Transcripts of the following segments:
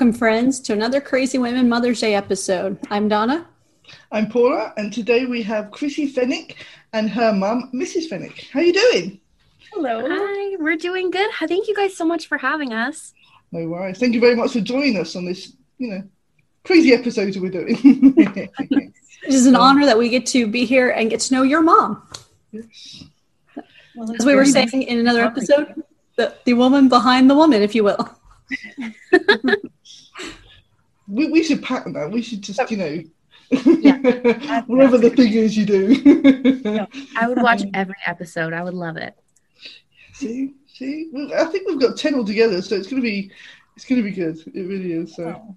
Welcome, friends, to another Crazy Women Mother's Day episode. I'm Donna. I'm Paula, and today we have Chrissy Feniak and her mum, Mrs. Feniak. How you doing? Hello. Hi, we're doing good. Thank you guys so much for having us. No worries. Thank you very much for joining us on this, you know, crazy episode we're doing. it is an honor that we get to be here and get to know your mom. Yes. Well, As we were saying nice. in another episode, the, the woman behind the woman, if you will. we, we should patent that. We should just, you know, yeah, whatever the thing is you do. I would watch every episode. I would love it. See, see, well, I think we've got ten altogether, so it's gonna be, it's gonna be good. It really is. So,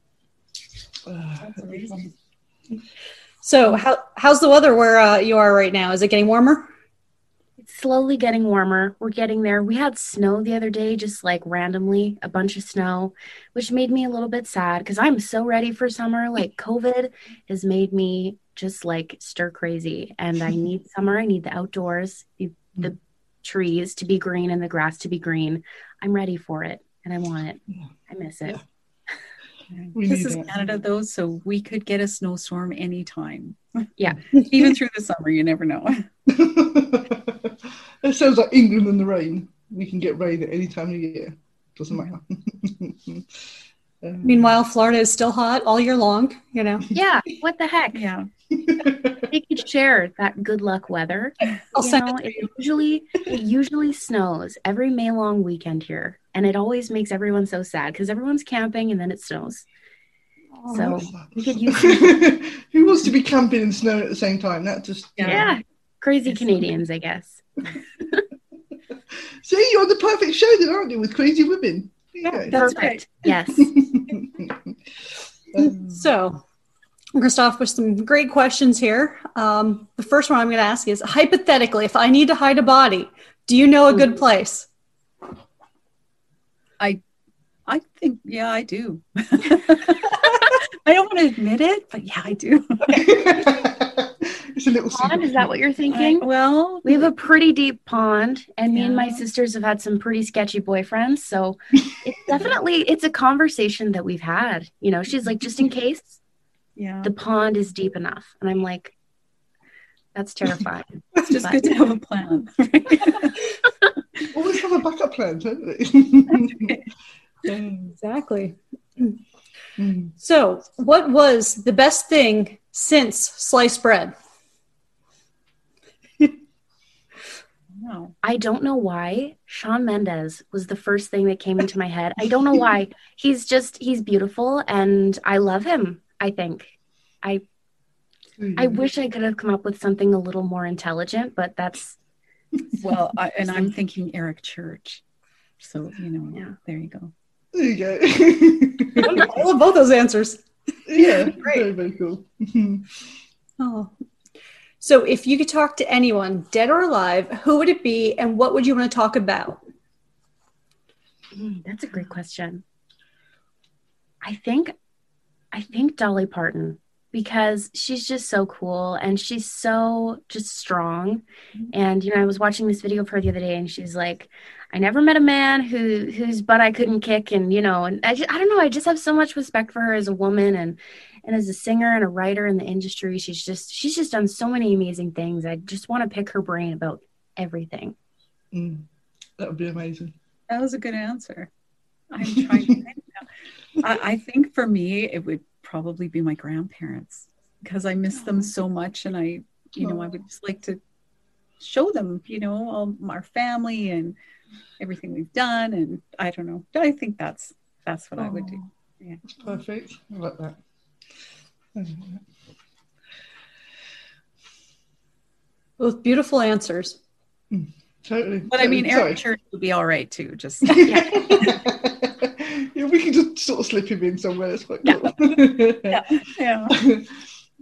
oh. uh, so how how's the weather where uh, you are right now? Is it getting warmer? It's slowly getting warmer. We're getting there. We had snow the other day, just like randomly, a bunch of snow, which made me a little bit sad because I'm so ready for summer. Like COVID has made me just like stir crazy, and I need summer. I need the outdoors. The, the trees to be green and the grass to be green. I'm ready for it and I want it. I miss it. Yeah. this is Canada though, so we could get a snowstorm anytime. Yeah. Even through the summer, you never know. It sounds like England and the rain. We can get rain at any time of year. Doesn't matter. Um, Meanwhile, Florida is still hot all year long, you know. Yeah, what the heck? Yeah. they could share that good luck weather. I'll you know, it, it usually it usually snows every May long weekend here. And it always makes everyone so sad because everyone's camping and then it snows. Oh, so we could use who wants to be camping and snow at the same time? That just yeah, yeah. Crazy Canadians, I guess. See, you're on the perfect show then, aren't you, with crazy women? Yeah, that's Perfect. Right. Yes. so, we're going to start off with some great questions here. Um, the first one I'm going to ask is hypothetically, if I need to hide a body, do you know a good place? I, I think, yeah, I do. I don't want to admit it, but yeah, I do. It's a little pond. Is that what you're thinking? I, well, we have a pretty deep pond, and yeah. me and my sisters have had some pretty sketchy boyfriends. So it's definitely it's a conversation that we've had. You know, she's like, just in case, yeah, the pond is deep enough, and I'm like, that's terrifying. it's just but, good to have a plan. Always have a backup plan, don't exactly. Mm. So, what was the best thing since sliced bread? No. I don't know why Shawn Mendes was the first thing that came into my head. I don't know why. He's just he's beautiful and I love him, I think. I mm-hmm. I wish I could have come up with something a little more intelligent, but that's well, I, and I'm thinking Eric Church. So, you know, yeah, there you go. There you go. I love both those answers. Yeah, great. Very, very cool. oh. So, if you could talk to anyone, dead or alive, who would it be and what would you want to talk about? Mm, that's a great question. I think I think Dolly Parton because she's just so cool and she's so just strong. Mm-hmm. And you know, I was watching this video of her the other day and she's like, I never met a man who whose butt I couldn't kick, and you know, and I, just, I don't know. I just have so much respect for her as a woman and and as a singer and a writer in the industry. She's just she's just done so many amazing things. I just want to pick her brain about everything. Mm, that would be amazing. That was a good answer. I'm trying to think I, I think for me, it would probably be my grandparents because I miss them so much, and I, you know, I would just like to show them, you know, all our family and everything we've done and i don't know i think that's that's what oh, i would do yeah perfect i like that both beautiful answers mm, totally but totally. i mean eric church would be all right too just yeah. Yeah, we can just sort of slip him in somewhere. That's quite cool. yeah. yeah.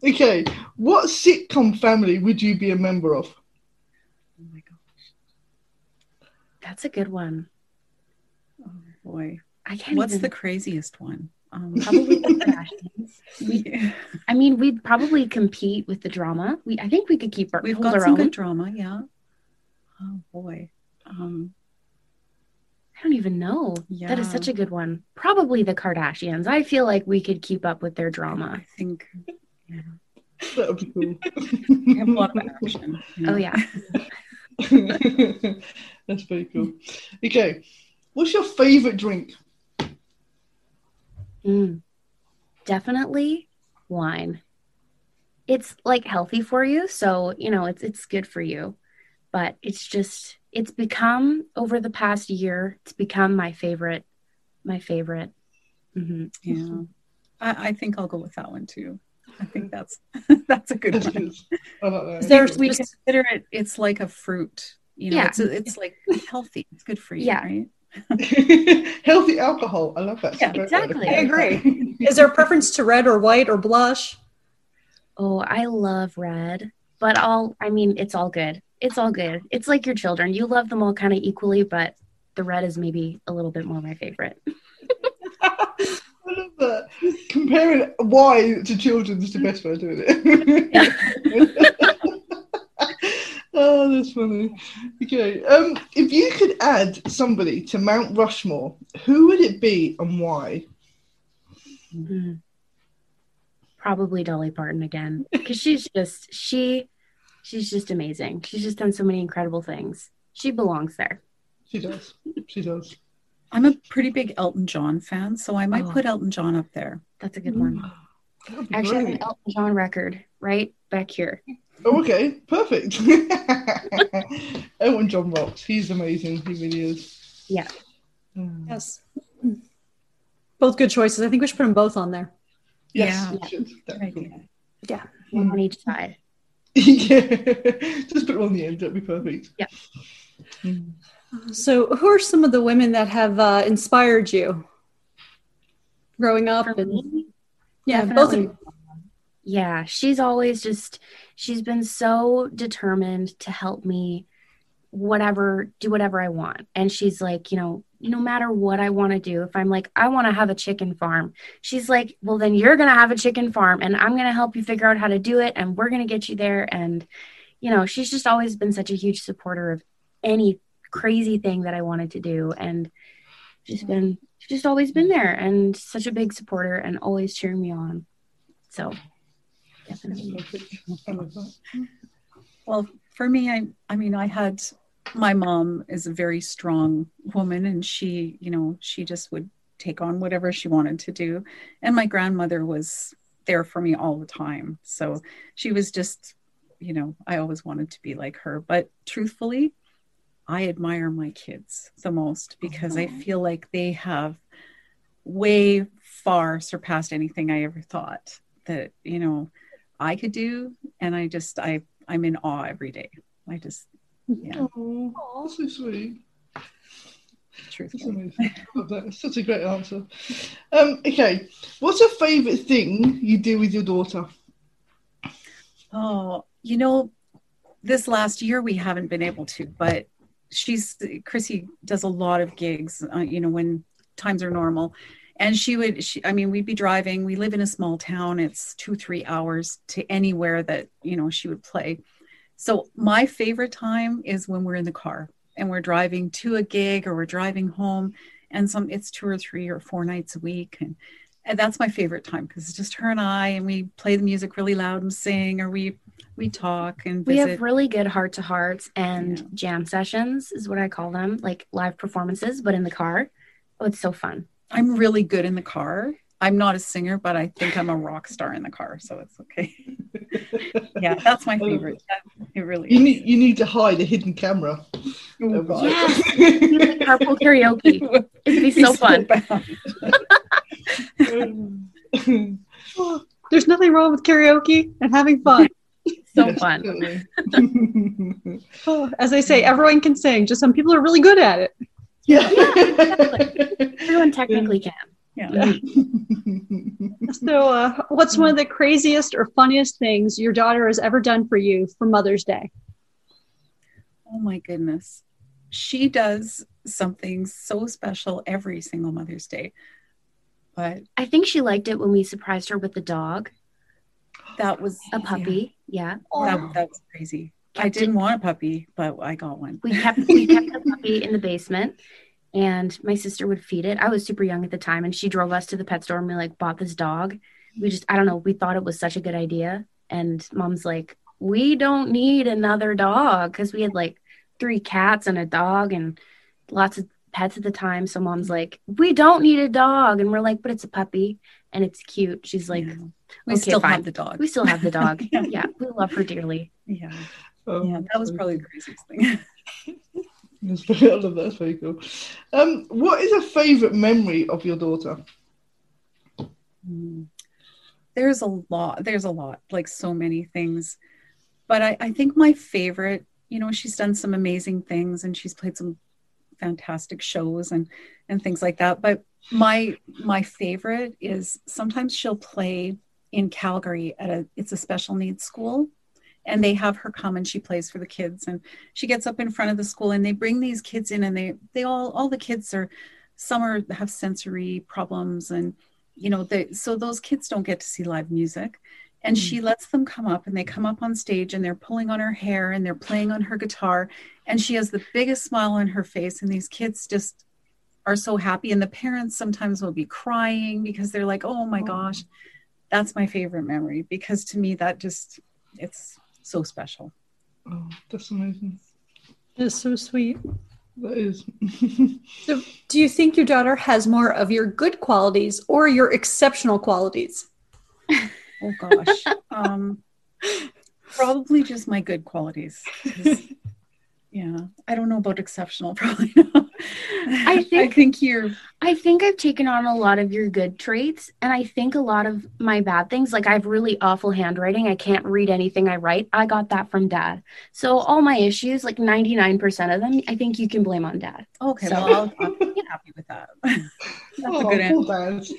okay, what sitcom family would you be a member of? Oh my gosh. That's a good one. Oh boy. I can't. What's even, the craziest one? Um, probably the Kardashians. We, yeah. I mean, we'd probably compete with the drama. We, I think we could keep our We've hold got our some own. good drama, yeah. Oh boy. Um, I don't even know. Yeah. That is such a good one. Probably the Kardashians. I feel like we could keep up with their drama. I think yeah. That would be cool. we have a lot of action. you. Oh yeah. That's very cool. Okay, what's your favorite drink? Mm. Definitely wine. It's like healthy for you, so you know it's it's good for you. But it's just it's become over the past year. It's become my favorite. My favorite. hmm Yeah. I, I think I'll go with that one too. I think that's that's a good one. good. I like that. Is there we Just- consider it it's like a fruit. You know, Yeah. it's it's like healthy. It's good for you, Yeah. right? Healthy alcohol. I love that. Yeah, Very good. exactly. I agree. Is there a preference to red or white or blush? Oh, I love red, but all I mean, it's all good. It's all good. It's like your children. You love them all kind of equally, but the red is maybe a little bit more my favorite. I love that. Comparing wine to children is the best way of doing it. Oh, that's funny. Okay. Um, if you could add somebody to Mount Rushmore, who would it be and why? Mhm. Probably Dolly Parton again because she's just she she's just amazing. She's just done so many incredible things. She belongs there. She does. She does. I'm a pretty big Elton John fan, so I might Oh. put Elton John up there. That's a good one. That would be Actually, I have an. Elton John record right back here. Oh, okay. Perfect. Elton John rocks. He's amazing. He really is. Yeah. Mm. Yes. Both good choices. I think we should put them both on there. Yes, Yeah. we should. Good Definitely. idea. One on each side. yeah. Just put it on the end. That'd be perfect. Yeah. Mm. So, who are some of the women that have uh, inspired you growing up? And me, yeah, both. definitely. Of, yeah she's always just she's been so determined to help me whatever do whatever i want. And she's like you know no matter what i want to do if i'm like i want to have a chicken farm she's like well then you're going to have a chicken farm and i'm going to help you figure out how to do it and we're going to get you there. And you know she's just always been such a huge supporter of any crazy thing that i wanted to do. And she's been she's just always been there and such a big supporter and always cheering me on. So definitely I love that. Well, for me, I I mean, I had my mom is a very strong woman, and she, you know, she just would take on whatever she wanted to do, and my grandmother was there for me all the time. So she was just, you know, I always wanted to be like her. But truthfully, I admire my kids the most because I mm-hmm. feel like they have way far surpassed anything I ever thought that, you know, I could do. And I just, I, I'm in awe every day. I just, yeah, Oh, so sweet. That's truthfully. amazing. I love that. It's such a great answer. Um, okay. What's a favourite thing you do with your daughter? Oh, you know, this last year we haven't been able to, but she's Chrissy does a lot of gigs, uh, you know, when times are normal. And she would, she, I mean, we'd be driving. We live in a small town. It's two, three hours to anywhere that, you know, she would play. So my favorite time is when we're in the car and we're driving to a gig or we're driving home and some, it's two or three or four nights a week. And, and that's my favorite time because it's just her and I, and we play the music really loud and sing, or we we talk and we have really good heart to hearts and Yeah. jam sessions is what i call them like live performances but in the car oh it's so fun I'm really good in the car. I'm not a singer, but I think I'm a rock star in the car, so it's okay. yeah, that's my favorite. Oh. That- it really You is. need you need to hide a hidden camera. Oh, God. Yes. carpool karaoke it'd be so fun There's nothing wrong with karaoke and having fun. so Yes, fun definitely. Oh, As I say, everyone can sing. Just some people are really good at it. Yeah. everyone technically can Yeah. So, uh, what's one of the craziest or funniest things your daughter has ever done for you for Mother's Day? Oh my goodness. She does something so special every single Mother's Day. But I think she liked it when we surprised her with the dog, that was a puppy. Yeah. yeah, that, that was crazy. I didn't it- want a puppy, but I got one. we kept we kept the puppy in the basement and my sister would feed it i was super young at the time and she drove us to the pet store and we like bought this dog we just i don't know we thought it was such a good idea and mom's like we don't need another dog because we had like three cats and a dog and lots of pets at the time so mom's mm-hmm. like we don't need a dog and we're like but it's a puppy and it's cute she's like Yeah. we okay, still fine. have the dog. we still have the dog Yeah. yeah we love her dearly yeah. Oh, yeah, that was probably the craziest thing. That's very, I love that. That's very cool. Um, what is a favourite memory of your daughter? Mm. There's a lot. There's a lot, like so many things. But I, I think my favorite, you know, she's done some amazing things and she's played some fantastic shows and and things like that. But my my favorite is sometimes she'll play in Calgary at a it's a special needs school and they have her come and she plays for the kids. And she gets up in front of the school and they bring these kids in and they they all all the kids are some are have sensory problems and you know they so those kids don't get to see live music. And she mm. lets them come up and they come up on stage and they're pulling on her hair and they're playing on her guitar. And she has the biggest smile on her face and these kids just are so happy. And the parents sometimes will be crying because they're like oh my Oh. gosh that's my favorite memory. Because to me that just it's so special Oh, that's amazing. That's so sweet. That is. So, do you think your daughter has more of your good qualities or your exceptional qualities? oh gosh um probably just my good qualities 'cause, yeah i don't know about exceptional probably not. I i think- think you're I think I've taken on a lot of your good traits, and I think a lot of my bad things, like I have really awful handwriting. I can't read anything I write. I got that from dad. So all my issues, like 99% of them, I think you can blame on dad. okay So- well I'll, I'll be happy with that that's oh, a good answer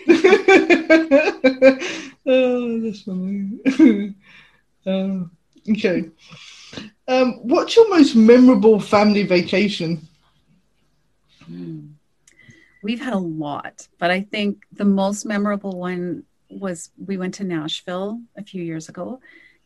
oh, that's funny. um, okay. Um, what's your most memorable family vacation? Hmm. We've had a lot, but I think the most memorable one was we went to Nashville a few years ago,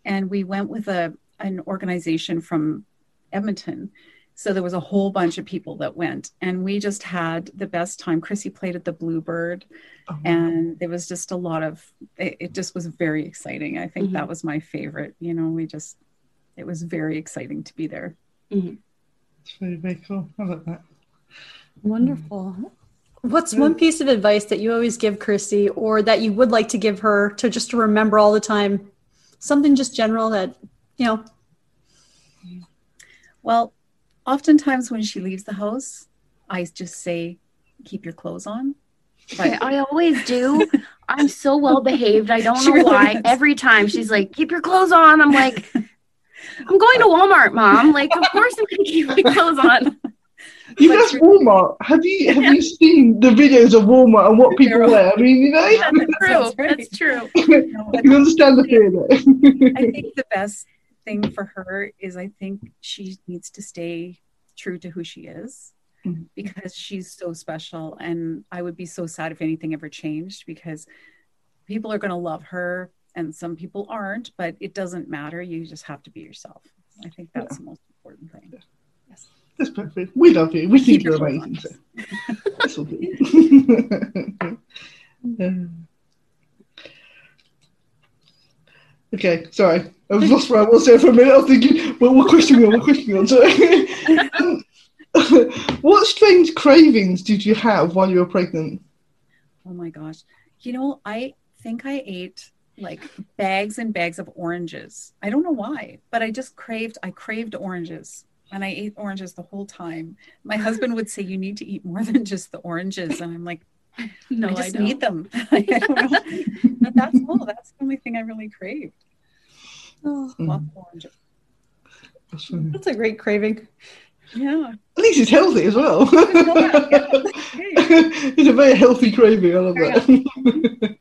and we went with a an organization from Edmonton. So there was a whole bunch of people that went, and we just had the best time. Chrissy played at the Bluebird, Oh, and there was just a lot of. It, it just was very exciting. I think Mhm. that was my favorite. You know, we just. It was very exciting to be there. Mm-hmm. it's very, very cool. I like that. Wonderful. Mm-hmm. What's one piece of advice that you always give Christy or that you would like to give her to just to remember all the time? Something just general that, you know, Well, oftentimes when she leaves the house, I just say, keep your clothes on. I, I always do. I'm so well behaved. I don't She know really why. is. Every time she's like, keep your clothes on. I'm like, I'm going to Walmart, mom. Like, of course I'm going to keep my clothes on. You But that's Walmart. Have you have you seen the videos of Walmart and what people They're all- wear? I mean, you know, That's true. That's right. That's true. You understand the fear. I think the best thing for her is I think she needs to stay true to who she is Mhm. because she's so special. And I would be so sad if anything ever changed because people are going to love her and some people aren't, but it doesn't matter. You just have to be yourself. I think that's the most important thing. Yes. That's perfect. We love you. We think Keep you're your amazing. So. That's all good. Um, okay, sorry. I was lost where I was there for a minute. I was thinking, well, what question on? What question on? Sorry. What strange cravings did you have while you were pregnant? Oh my gosh. You know, I think I ate like bags and bags of oranges. I don't know why, but I just craved, I craved oranges and I ate oranges the whole time. My husband would say, You need to eat more than just the oranges. And I'm like, No, I I, just don't. need them. I don't know. But that's all. That's the only thing I really craved. oh, Mm. Oranges. That's that's a great craving. Yeah. At least it's healthy as well. it's a very healthy craving. I love that.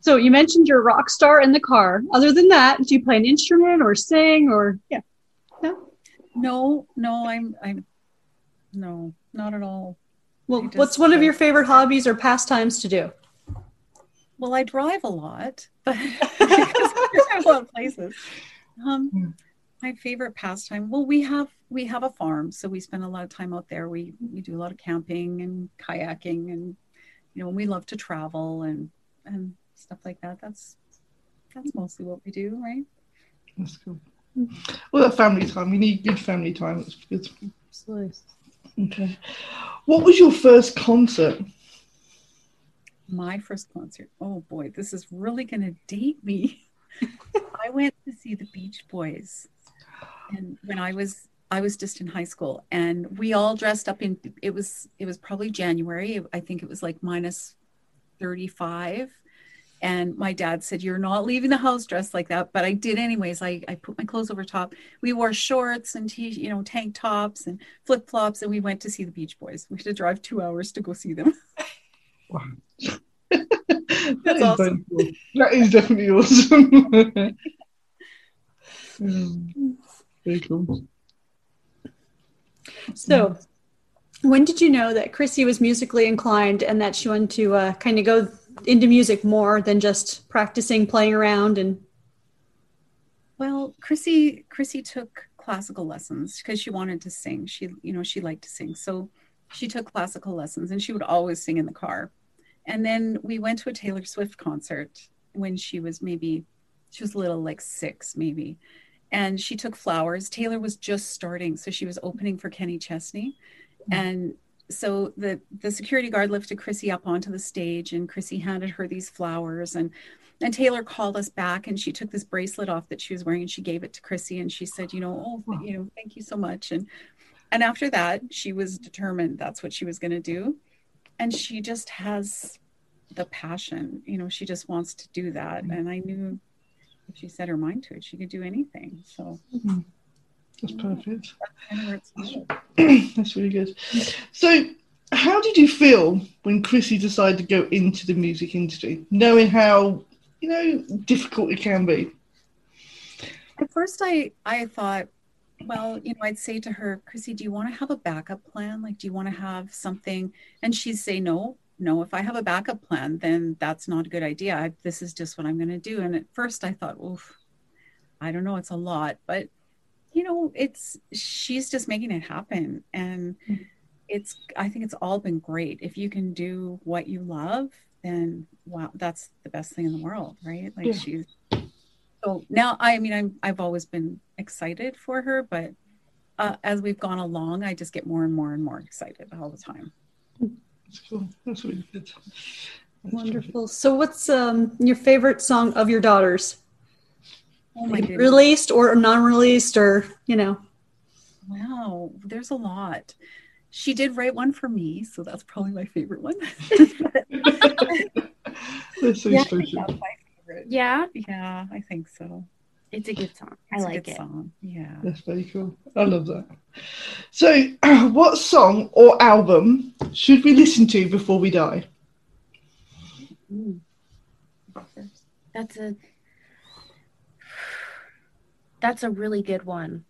So you mentioned you're a rock star in the car. Other than that, do you play an instrument or sing or yeah? No. No, no, I'm I'm no, not at all. Well, just, what's one of your favorite hobbies or pastimes to do? Well, I drive a lot, but a lot of places. Hmm. Um, my favorite pastime. Well, we have we have a farm, so we spend a lot of time out there. We we do a lot of camping and kayaking, and you know we love to travel and and stuff like that. That's that's mostly what we do, right? that's cool. Well, that family time. We need good family time. It's good. Absolutely. Okay. What was your first concert? My first concert. Oh boy, this is really going to date me. I went to see the Beach Boys, and when I was I was just in high school, and we all dressed up in. It was it was probably January. I think it was like minus thirty five. And my dad said, You're not leaving the house dressed like that. But I did anyways. I, I put my clothes over top. We wore shorts and t you know, tank tops and flip flops, and we went to see the Beach Boys. We had to drive two hours to go see them. That is awesome. cool. That is definitely awesome. Um, very cool. So, when did you know that Chrissy was musically inclined and that she wanted to uh, kind of go into music more than just practicing, playing around, and Well, Chrissy Chrissy took classical lessons because she wanted to sing. She, you know, she liked to sing. So she took classical lessons and she would always sing in the car. And then we went to a Taylor Swift concert when she was maybe she was a little like 6 maybe. And she took flowers. Taylor was just starting, so she was opening for Kenny Chesney. And so the the security guard lifted Chrissy up onto the stage and Chrissy handed her these flowers and and Taylor called us back and she took this bracelet off that she was wearing and she gave it to Chrissy and she said, you know, oh, you know, thank you so much. And and after that, she was determined that's what she was going to do. And she just has the passion, you know, she just wants to do that. Mm-hmm. And I knew if she set her mind to it, she could do anything. So mm-hmm. That's perfect. kind of where it started. That's really good. So, how did you feel when Chrissy decided to go into the music industry, knowing how you know difficult it can be? At first, I I thought, well, you know, I'd say to her, Chrissy, do you want to have a backup plan? Like, do you want to have something? And she'd say, no, no. If I have a backup plan, then that's not a good idea. I, this is just what I'm going to do. And at first, I thought, oof, I don't know, it's a lot, but you know, it's she's just making it happen, and it's. I think it's all been great. If you can do what you love, then wow, that's the best thing in the world, right? Like Yeah. she's so now i mean i'm i've always been excited for her but uh, as we've gone along i just get more and more and more excited all the time That's cool. That's really good. That's wonderful. So, what's um, your favorite song of your daughters? Oh my. Released or non-released, or you know? wow there's a lot she did write one for me so that's probably my favorite one. That's so yeah, special. that's my favorite Yeah, yeah i think so it's a good song. I It's a like good it. song yeah That's very cool. I love that. So, what song or album should we listen to before we die? That's a that's a really good one.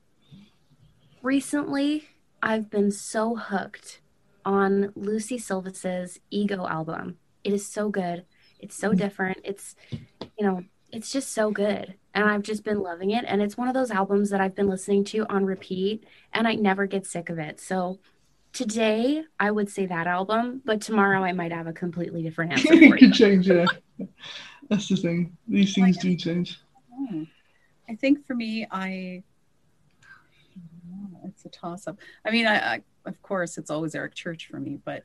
Recently, I've been so hooked on Lucie Silvas's Ego album. It is so good. It's so different. It's you know, it's just so good. And I've just been loving it and it's one of those albums that I've been listening to on repeat and I never get sick of it. So today I would say that album, but tomorrow I might have a completely different answer for you. could change, yeah. That's the thing. These things do change. Hmm. I think for me, I oh, it's a toss up. I mean, I, I of course it's always Eric Church for me, but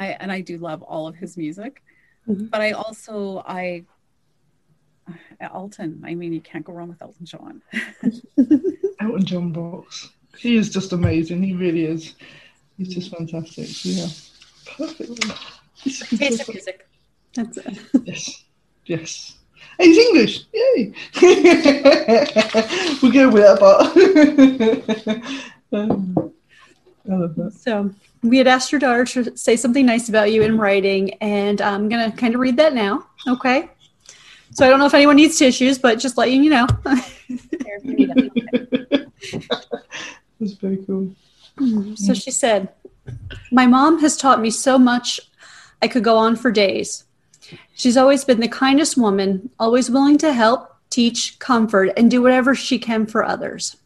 I and I do love all of his music. Mhm. But I also I Elton. I mean, you can't go wrong with Elton John. Elton John Box. He is just amazing. He really is. He's just fantastic. Yeah. Perfect. This Taste of music. That's it. Yes. Yes. He's English. Yay. we'll go with that part. um, I love that. So we had asked your daughter to say something nice about you in writing, and I'm gonna kind of read that now. Okay. So I don't know if anyone needs tissues, but just letting you know. That's very cool. so she said, My mom has taught me so much I could go on for days. She's always been the kindest woman, always willing to help, teach, comfort, and do whatever she can for others.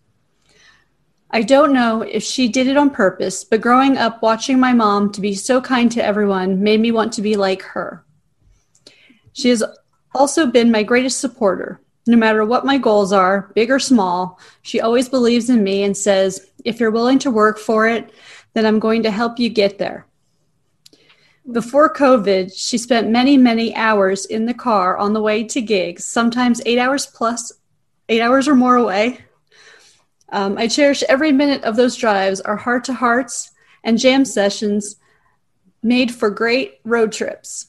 I don't know if she did it on purpose, but growing up watching my mom to be so kind to everyone made me want to be like her. She has also been my greatest supporter. No matter what my goals are, big or small, she always believes in me and says, if you're willing to work for it, then I'm going to help you get there. Before COVID, she spent many, many hours in the car on the way to gigs, sometimes eight hours plus, eight hours or more away. Um, I cherish every minute of those drives, our heart to hearts and jam sessions made for great road trips.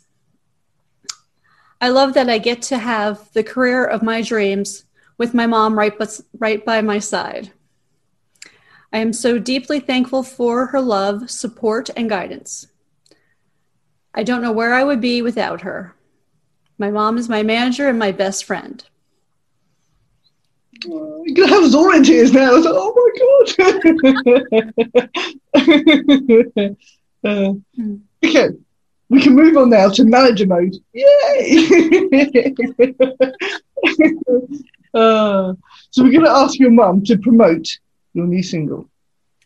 I love that I get to have the career of my dreams with my mom right, right by my side. I am so deeply thankful for her love, support, and guidance. I don't know where I would be without her. My mom is my manager and my best friend. Oh, you can have Zora in tears now. It's like, oh my god. uh, okay, we can move on now to manager mode. Yay! uh, so we're going to ask your mum to promote your new single.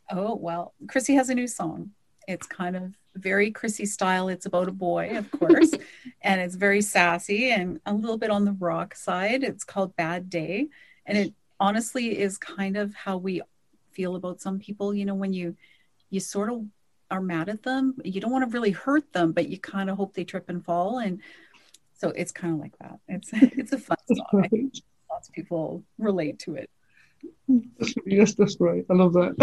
Oh, well, Chrissy has a new song. It's kind of very Chrissy style. It's about a boy, of course, and it's very sassy and a little bit on the rock side. It's called Bad Day. And it honestly is kind of how we feel about some people, you know, when you you sort of are mad at them, you don't want to really hurt them, but you kind of hope they trip and fall. And so it's kind of like that. It's it's a fun song. I think lots of people relate to it. Yes, that's right. I love that.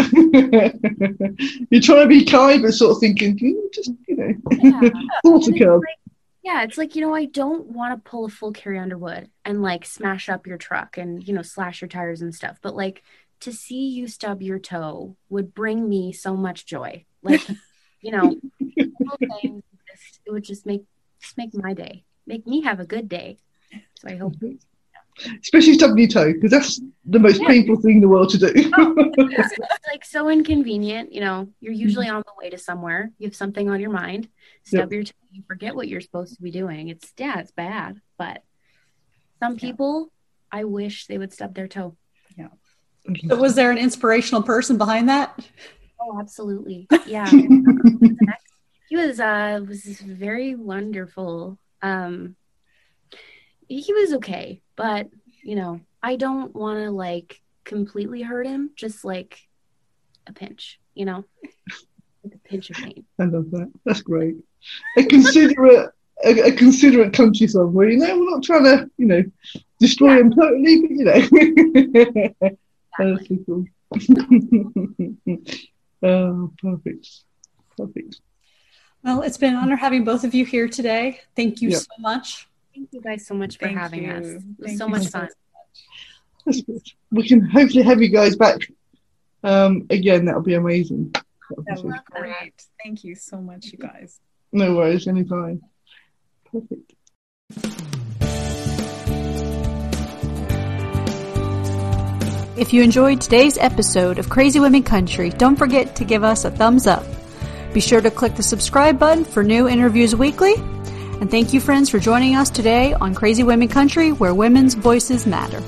You're trying to be kind, but sort of thinking, you just, you know, Yeah. thoughts And a it's like- yeah, it's like, you know, I don't want to pull a full Carrie Underwood and like smash up your truck and, you know, slash your tires and stuff. But like to see you stub your toe would bring me so much joy. Like, you know, it would just make just make my day, make me have a good day. So I hope Especially stubbing your toe, because that's the most Yeah. painful thing in the world to do. it's it's, like so inconvenient. You know, you're usually on the way to somewhere. You have something on your mind. Stub your toe. You forget what you're supposed to be doing. It's yeah, it's bad. But some people, I wish they would stub their toe. Yeah. So was there an inspirational person behind that? Oh, absolutely. Yeah. he was uh was very wonderful. Um he was okay, but you know, I don't want to like completely hurt him, just like a pinch, you know? Like a pinch of pain. I love that. That's great. A considerate, a, a considerate country song where you know we're not trying to, you know, destroy him totally, but you know. That's so cool. oh, perfect, perfect. Well, it's been an honor having both of you here today. Thank you Yeah. so much. Thank you guys so much for Thank having you. us. It was Thank so much so fun. That's good. We can hopefully have you guys back um, again. That'll be amazing. That'll be That so- was great. Thank you so much, you guys. no worries, anytime. Perfect. If you enjoyed today's episode of Crazy Women Country, don't forget to give us a thumbs up. Be sure to click the subscribe button for new interviews weekly. And thank you, friends, for joining us today on Crazy Women Country, where women's voices matter.